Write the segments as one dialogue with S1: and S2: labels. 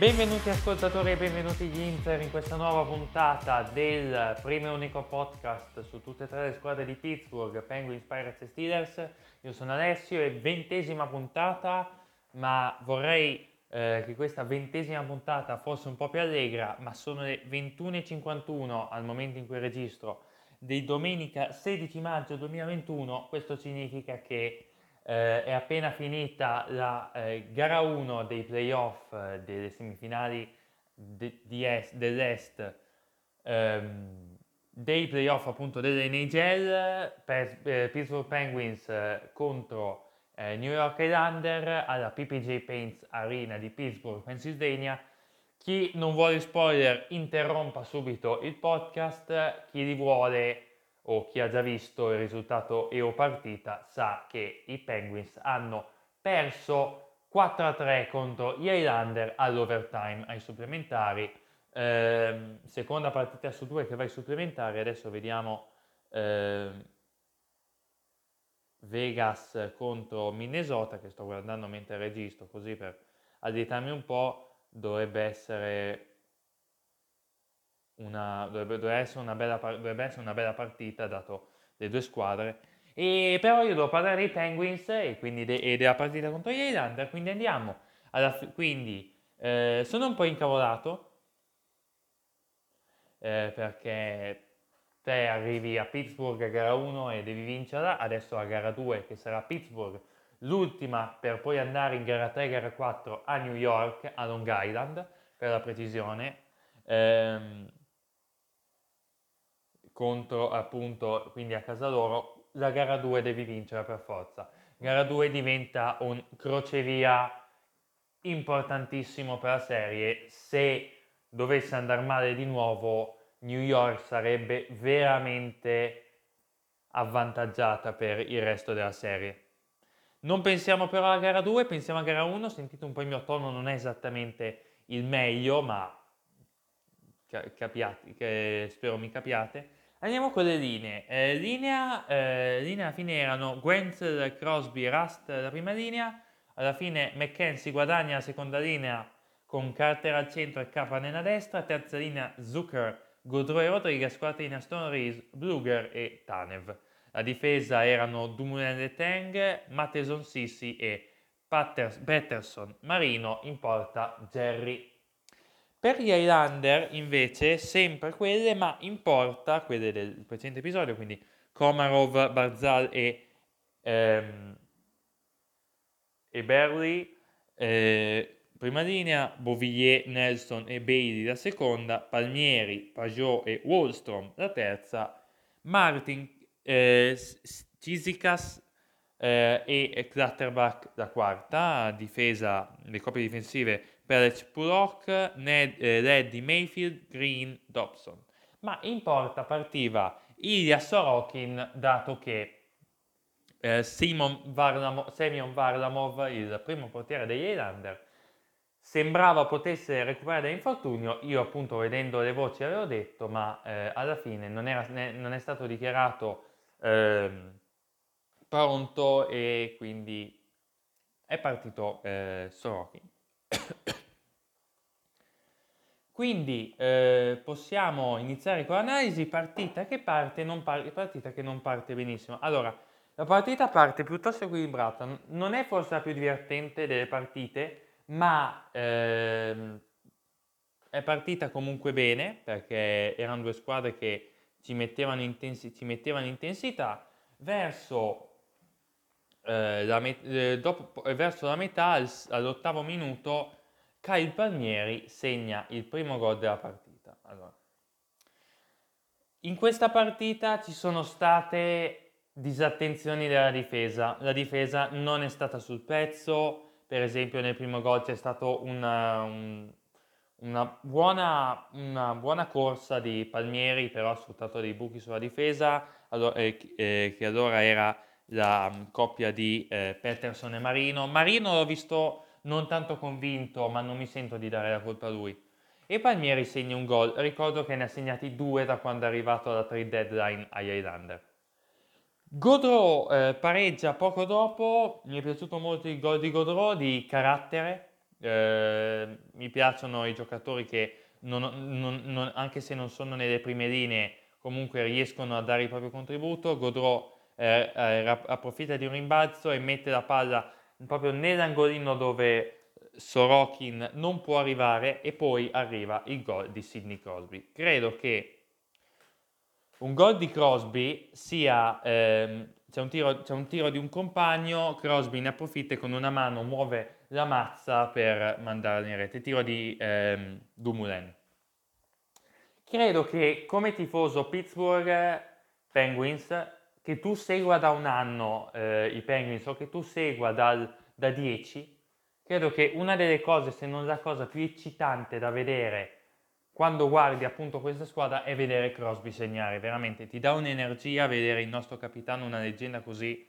S1: Benvenuti ascoltatori e benvenuti gli Inter in questa nuova puntata del primo e unico podcast su tutte e tre le squadre di Pittsburgh, Penguins, Pirates e Steelers. Io sono Alessio e ventesima puntata, ma vorrei eh, che questa ventesima puntata fosse un po' più allegra, ma sono le 21.51 al momento in cui registro di domenica 16 maggio 2021, questo significa che eh, è appena finita la eh, gara 1 dei playoff eh, delle semifinali de- di est, dell'Est ehm, dei playoff appunto dell'NHL per eh, Pittsburgh Penguins eh, contro eh, New York Islander alla PPJ Paints Arena di Pittsburgh, Pennsylvania. Chi non vuole spoiler interrompa subito il podcast, chi li vuole o chi ha già visto il risultato e o partita sa che i Penguins hanno perso 4-3 contro gli Highlander all'overtime, ai supplementari. Eh, seconda partita su due che va ai supplementari, adesso vediamo eh, Vegas contro Minnesota che sto guardando mentre registro così per allietarmi un po', dovrebbe essere una, dovrebbe, dovrebbe, essere una bella, dovrebbe essere una bella partita dato le due squadre. E però io devo parlare dei Penguins e quindi de, e della partita contro gli Highlander, quindi andiamo. Alla, quindi eh, sono un po' incavolato eh, perché te arrivi a Pittsburgh a gara 1 e devi vincerla, adesso a gara 2 che sarà Pittsburgh, l'ultima per poi andare in gara 3 gara 4 a New York, a Long Island per la precisione. Ehm, contro appunto quindi a casa loro, la gara 2 devi vincere per forza. Gara 2 diventa un crocevia importantissimo per la serie. Se dovesse andare male di nuovo, New York sarebbe veramente avvantaggiata per il resto della serie. Non pensiamo però alla gara 2, pensiamo a gara 1. Sentite un po' il mio tono, non è esattamente il meglio, ma capiate, spero mi capiate. Andiamo con le linee. Eh, linea, eh, linea alla fine erano Gwenzel, Crosby, Rust la prima linea. Alla fine McKenzie guadagna la seconda linea con Carter al centro e Capa nella destra. Terza linea Zucker, E Rodriguez. Stone Reese, Bluger e Tanev. La difesa erano Dumoulin e Teng, Matteson Sissi e Patters, Patterson Marino. In porta Jerry per gli Highlander invece sempre quelle, ma in porta, quelle del precedente episodio, quindi Komarov, Barzal e, ehm, e Berly, eh, prima linea, Bovillier, Nelson e Bailey la seconda, Palmieri, Pajot e Wallstrom la terza, Martin, eh, eh, e Clatterbach la quarta, difesa, le coppie difensive Pelec Pullock, Ned, eh, Reddy Mayfield, Green, Dobson. Ma in porta partiva Ilya Sorokin, dato che eh, Simon Varlamov, Semyon Varlamov, il primo portiere degli Highlander, sembrava potesse recuperare da infortunio. Io appunto vedendo le voci avevo detto, ma eh, alla fine non, era, ne, non, è stato dichiarato eh, pronto e quindi è partito eh, Sorokin. Quindi eh, possiamo iniziare con l'analisi partita che parte, non par- partita che non parte benissimo. Allora, la partita parte piuttosto equilibrata, non è forse la più divertente delle partite, ma ehm, è partita comunque bene perché erano due squadre che ci mettevano, intensi- ci mettevano intensità verso, eh, la, met- eh, dopo, verso la metà, all'ottavo minuto Kyle Palmieri segna il primo gol della partita. Allora, in questa partita ci sono state disattenzioni della difesa. La difesa non è stata sul pezzo, per esempio nel primo gol c'è stata una, un, una, buona, una, buona, corsa di Palmieri, però ha sfruttato dei buchi sulla difesa, allora, eh, eh, che allora era la um, coppia di eh, Peterson e Marino. Marino l'ho visto non tanto convinto, ma non mi sento di dare la colpa a lui. E Palmieri segna un gol, ricordo che ne ha segnati due da quando è arrivato alla trade deadline agli Highlander. Godreau eh, pareggia poco dopo, mi è piaciuto molto il gol di Godreau, di carattere, eh, mi piacciono i giocatori che non, non, non, anche se non sono nelle prime linee comunque riescono a dare il proprio contributo, Godreau eh, eh, approfitta di un rimbalzo e mette la palla proprio nell'angolino dove Sorokin non può arrivare e poi arriva il gol di Sidney Crosby. Credo che un gol di Crosby sia, ehm, c'è, un tiro, c'è un tiro di un compagno, Crosby ne approfitta e con una mano muove la mazza per mandarla in rete, tiro di ehm, Dumoulin. Credo che come tifoso Pittsburgh Penguins, che tu segua da un anno eh, i Penguins o che tu segua dal, da 10, credo che una delle cose, se non la cosa più eccitante da vedere quando guardi appunto questa squadra è vedere Crosby segnare, veramente ti dà un'energia vedere il nostro capitano, una leggenda così,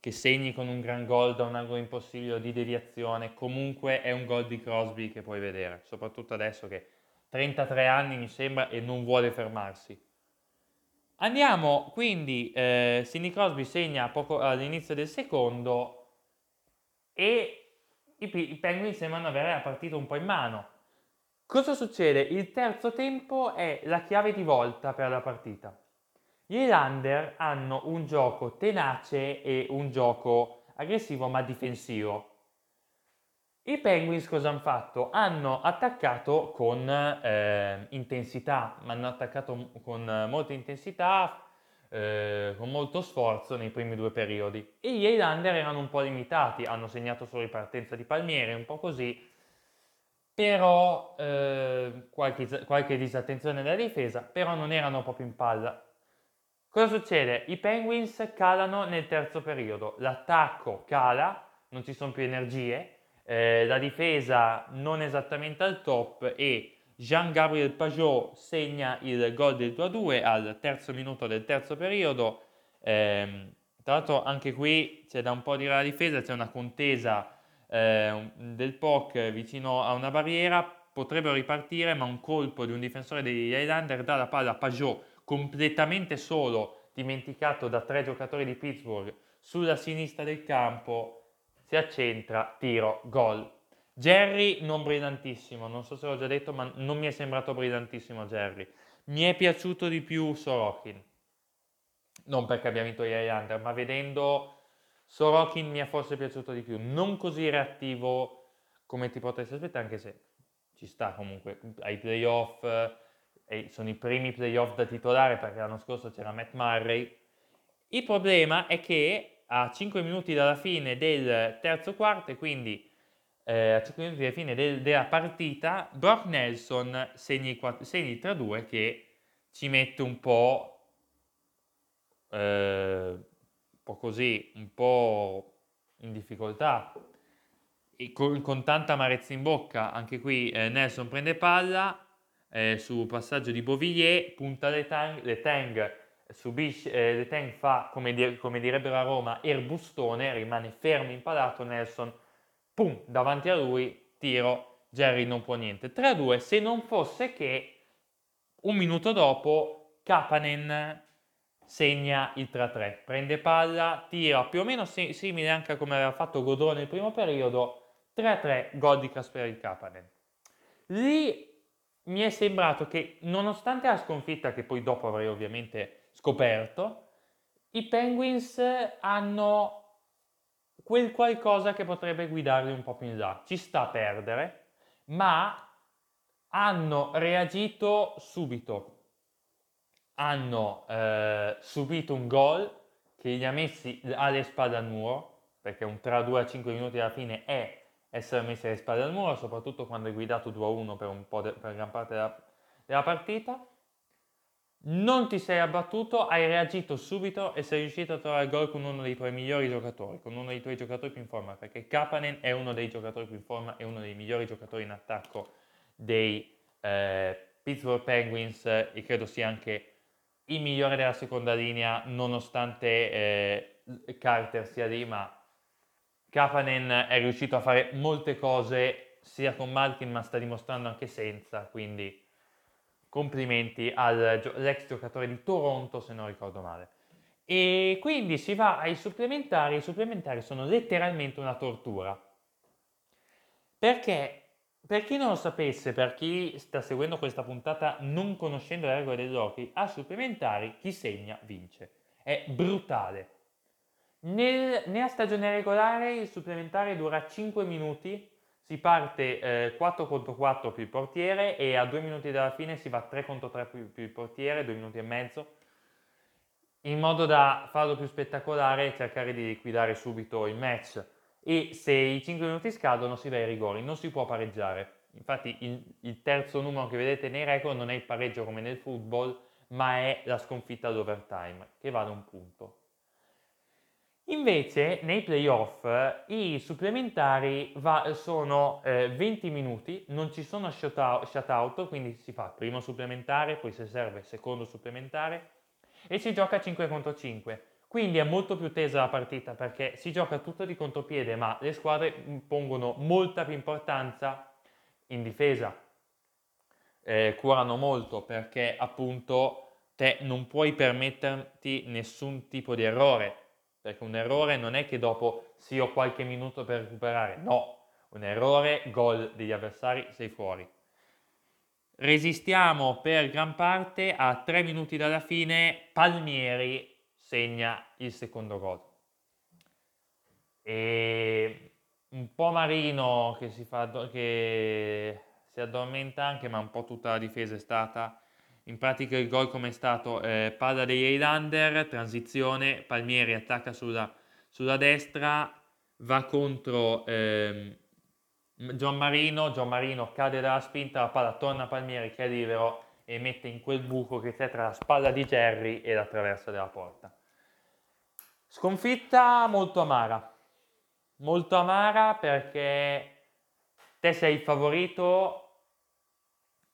S1: che segni con un gran gol da un angolo impossibile di deviazione, comunque è un gol di Crosby che puoi vedere, soprattutto adesso che 33 anni mi sembra e non vuole fermarsi. Andiamo quindi, eh, Sidney Crosby segna poco all'inizio del secondo e i, i Penguins sembrano avere la partita un po' in mano. Cosa succede? Il terzo tempo è la chiave di volta per la partita. Gli Highlander hanno un gioco tenace e un gioco aggressivo ma difensivo. I Penguins cosa hanno fatto? Hanno attaccato con eh, intensità, ma hanno attaccato con molta intensità, eh, con molto sforzo nei primi due periodi. E gli Highlander erano un po' limitati, hanno segnato solo ripartenza di Palmieri, un po' così, però eh, qualche, qualche disattenzione della difesa, però non erano proprio in palla. Cosa succede? I Penguins calano nel terzo periodo, l'attacco cala, non ci sono più energie, eh, la difesa non esattamente al top e Jean-Gabriel Pajot segna il gol del 2-2 al terzo minuto del terzo periodo. Eh, tra l'altro anche qui c'è da un po' di la difesa, c'è una contesa eh, del POC vicino a una barriera, potrebbero ripartire ma un colpo di un difensore degli Highlander dà la palla a Pajot completamente solo, dimenticato da tre giocatori di Pittsburgh sulla sinistra del campo si accentra, tiro, gol. Jerry non brillantissimo, non so se l'ho già detto, ma non mi è sembrato brillantissimo Jerry. Mi è piaciuto di più Sorokin. Non perché abbia vinto gli Highlander, ma vedendo Sorokin mi è forse piaciuto di più. Non così reattivo come ti potresti aspettare, anche se ci sta comunque ai playoff. E sono i primi playoff da titolare perché l'anno scorso c'era Matt Murray. Il problema è che a 5 minuti dalla fine del terzo quarto e quindi eh, a 5 minuti dalla fine del, della partita Brock Nelson segna, il 3-2 che ci mette un po', eh, po' così, un po' in difficoltà con, con tanta amarezza in bocca anche qui eh, Nelson prende palla eh, su passaggio di Bovillier punta le tang, le tang subisce, eh, Letang fa, come, dir, come, direbbero a Roma, erbustone, rimane fermo impalato, Nelson, pum, davanti a lui, tiro, Jerry non può niente. 3-2, se non fosse che un minuto dopo Kapanen segna il 3-3, prende palla, tira più o meno simile anche a come aveva fatto Godot nel primo periodo, 3-3, gol di Kasperi Kapanen. Lì mi è sembrato che nonostante la sconfitta, che poi dopo avrei ovviamente scoperto, i Penguins hanno quel qualcosa che potrebbe guidarli un po' più in là. Ci sta a perdere, ma hanno reagito subito. Hanno eh, subito un gol che li ha messi alle spalle al muro, perché un 3-2 a 5 minuti alla fine è essere messi alle spalle al muro, soprattutto quando è guidato 2-1 per, un po de- per gran parte della, della partita. Non ti sei abbattuto, hai reagito subito e sei riuscito a trovare il gol con uno dei tuoi migliori giocatori, con uno dei tuoi giocatori più in forma, perché Kapanen è uno dei giocatori più in forma, è uno dei migliori giocatori in attacco dei eh, Pittsburgh Penguins e credo sia anche il migliore della seconda linea, nonostante eh, Carter sia lì, ma Kapanen è riuscito a fare molte cose sia con Malkin ma sta dimostrando anche senza, quindi complimenti all'ex giocatore di Toronto se non ricordo male. E quindi si va ai supplementari, i supplementari sono letteralmente una tortura. Perché, per chi non lo sapesse, per chi sta seguendo questa puntata non conoscendo le regole dei giochi, a supplementari chi segna vince. È brutale. Nel, nella stagione regolare il supplementare dura 5 minuti, si parte eh, 4 contro 4 più il portiere e a 2 minuti dalla fine si va 3 contro 3 più, più il portiere, 2 minuti e mezzo, in modo da farlo più spettacolare e cercare di liquidare subito il match. E se i 5 minuti scadono si va ai rigori, non si può pareggiare. Infatti il, il terzo numero che vedete nei record non è il pareggio come nel football, ma è la sconfitta all'overtime, che vale un punto. Invece nei playoff i supplementari va, sono eh, 20 minuti, non ci sono shutout, quindi si fa primo supplementare, poi se serve secondo supplementare e si gioca 5 contro 5. Quindi è molto più tesa la partita perché si gioca tutto di contropiede, ma le squadre pongono molta più importanza in difesa. Eh, curano molto perché appunto te non puoi permetterti nessun tipo di errore perché un errore non è che dopo sì ho qualche minuto per recuperare, no, un errore, gol degli avversari, sei fuori. Resistiamo per gran parte, a tre minuti dalla fine Palmieri segna il secondo gol. E un po' Marino che si, fa, che si addormenta anche, ma un po' tutta la difesa è stata in pratica il gol come è stato eh, palla degli Highlander, transizione, Palmieri attacca sulla, sulla destra, va contro eh, Gian Marino, Gian Marino cade dalla spinta, la palla torna a Palmieri che è libero e mette in quel buco che c'è tra la spalla di Jerry e la traversa della porta. Sconfitta molto amara, molto amara perché te sei il favorito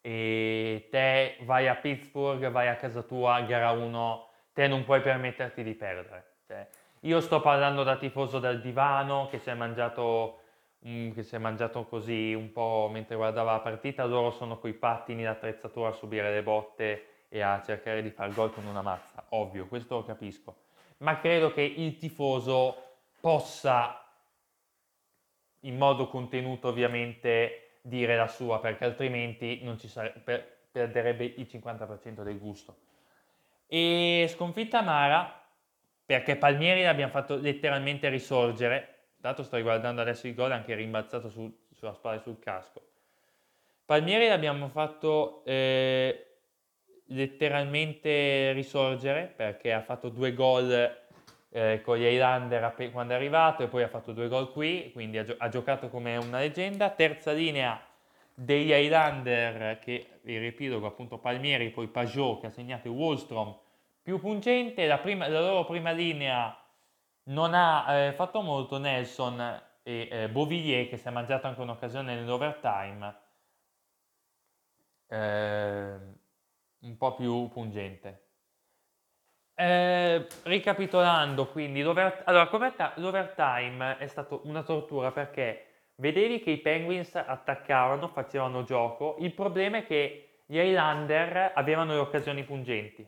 S1: e te vai a Pittsburgh, vai a casa tua, gara 1, te non puoi permetterti di perdere. Cioè, io sto parlando da tifoso del divano che si è mangiato mm, che si è mangiato così un po' mentre guardava la partita, loro sono coi pattini d'attrezzatura a subire le botte e a cercare di fare gol con una mazza, ovvio, questo lo capisco, ma credo che il tifoso possa in modo contenuto ovviamente dire la sua perché altrimenti non ci sare- per- perderebbe il 50% del gusto. E sconfitta amara perché Palmieri l'abbiamo fatto letteralmente risorgere. Tanto sto riguardando adesso il gol anche rimbalzato su, sulla spalla e sul casco. Palmieri l'abbiamo fatto eh, letteralmente risorgere perché ha fatto due gol eh, con gli Highlander quando è arrivato e poi ha fatto due gol qui, quindi ha, gio- ha giocato come una leggenda. Terza linea degli Highlander che vi riepilogo appunto Palmieri, poi Pajot che ha segnato Wallstrom più pungente, la, prima, la loro prima linea non ha eh, fatto molto Nelson e eh, Bovillier che si è mangiato anche un'occasione nell'overtime eh, un po' più pungente. Eh, ricapitolando, quindi, l'over... allora, l'overtime è stata una tortura perché vedevi che i Penguins attaccavano, facevano gioco, il problema è che gli Highlander avevano le occasioni pungenti,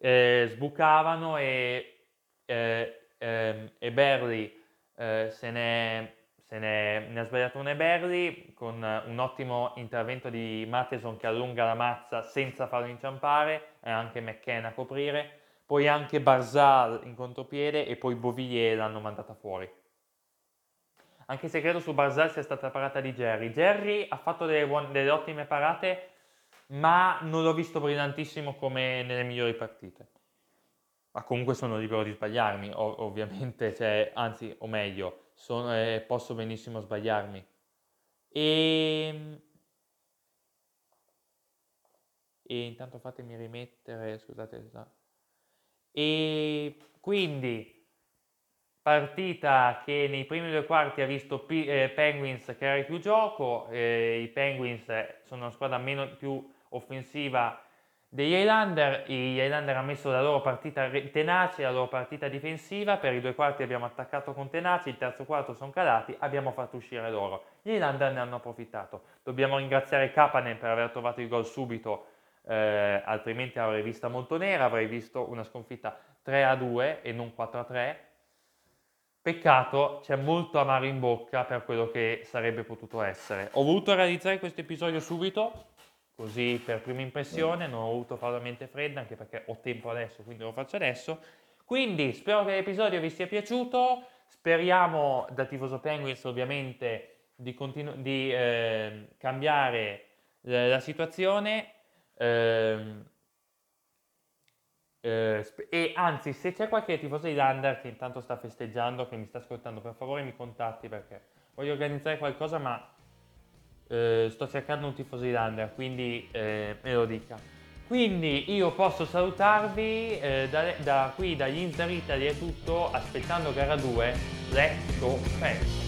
S1: eh, sbucavano e, eh, ehm, e Berli eh, se ne se ne, ne ha sbagliato un Eberli con un ottimo intervento di Matheson che allunga la mazza senza farlo inciampare e anche McKenna a coprire, poi anche Barzal in contropiede e poi Bovillier l'hanno mandata fuori. Anche se credo su Barzal sia stata parata di Jerry. Jerry ha fatto delle, buone, delle ottime parate, ma non l'ho visto brillantissimo come nelle migliori partite. Ma comunque sono libero di sbagliarmi, ov- ovviamente, cioè, anzi, o meglio, sono, eh, posso benissimo sbagliarmi. E, ehm, e intanto fatemi rimettere, scusate, e quindi partita che nei primi due quarti ha visto P- eh, Penguins creare più gioco, eh, i Penguins sono una squadra meno più offensiva degli Highlander. Gli Highlander hanno messo la loro partita tenace, la loro partita difensiva. Per i due quarti abbiamo attaccato con tenaci, il terzo quarto sono calati, abbiamo fatto uscire loro. Gli Highlander ne hanno approfittato. Dobbiamo ringraziare Kapanen per aver trovato il gol subito, eh, altrimenti avrei vista molto nera, avrei visto una sconfitta 3 a 2 e non 4 a 3. Peccato, c'è molto amaro in bocca per quello che sarebbe potuto essere. Ho voluto realizzare questo episodio subito, così per prima impressione, non ho voluto farlo a mente fredda, anche perché ho tempo adesso, quindi lo faccio adesso. Quindi spero che l'episodio vi sia piaciuto, speriamo da Tifoso Penguins ovviamente di, continu- di eh, cambiare la, la situazione. Eh, eh, e anzi, se c'è qualche tifoso di Lander che intanto sta festeggiando, che mi sta ascoltando, per favore mi contatti perché voglio organizzare qualcosa, ma eh, sto cercando un tifoso di Lander, quindi eh, me lo dica. Quindi io posso salutarvi eh, da, da, qui, dagli Inter Italy è tutto, aspettando gara 2, let's go Fans!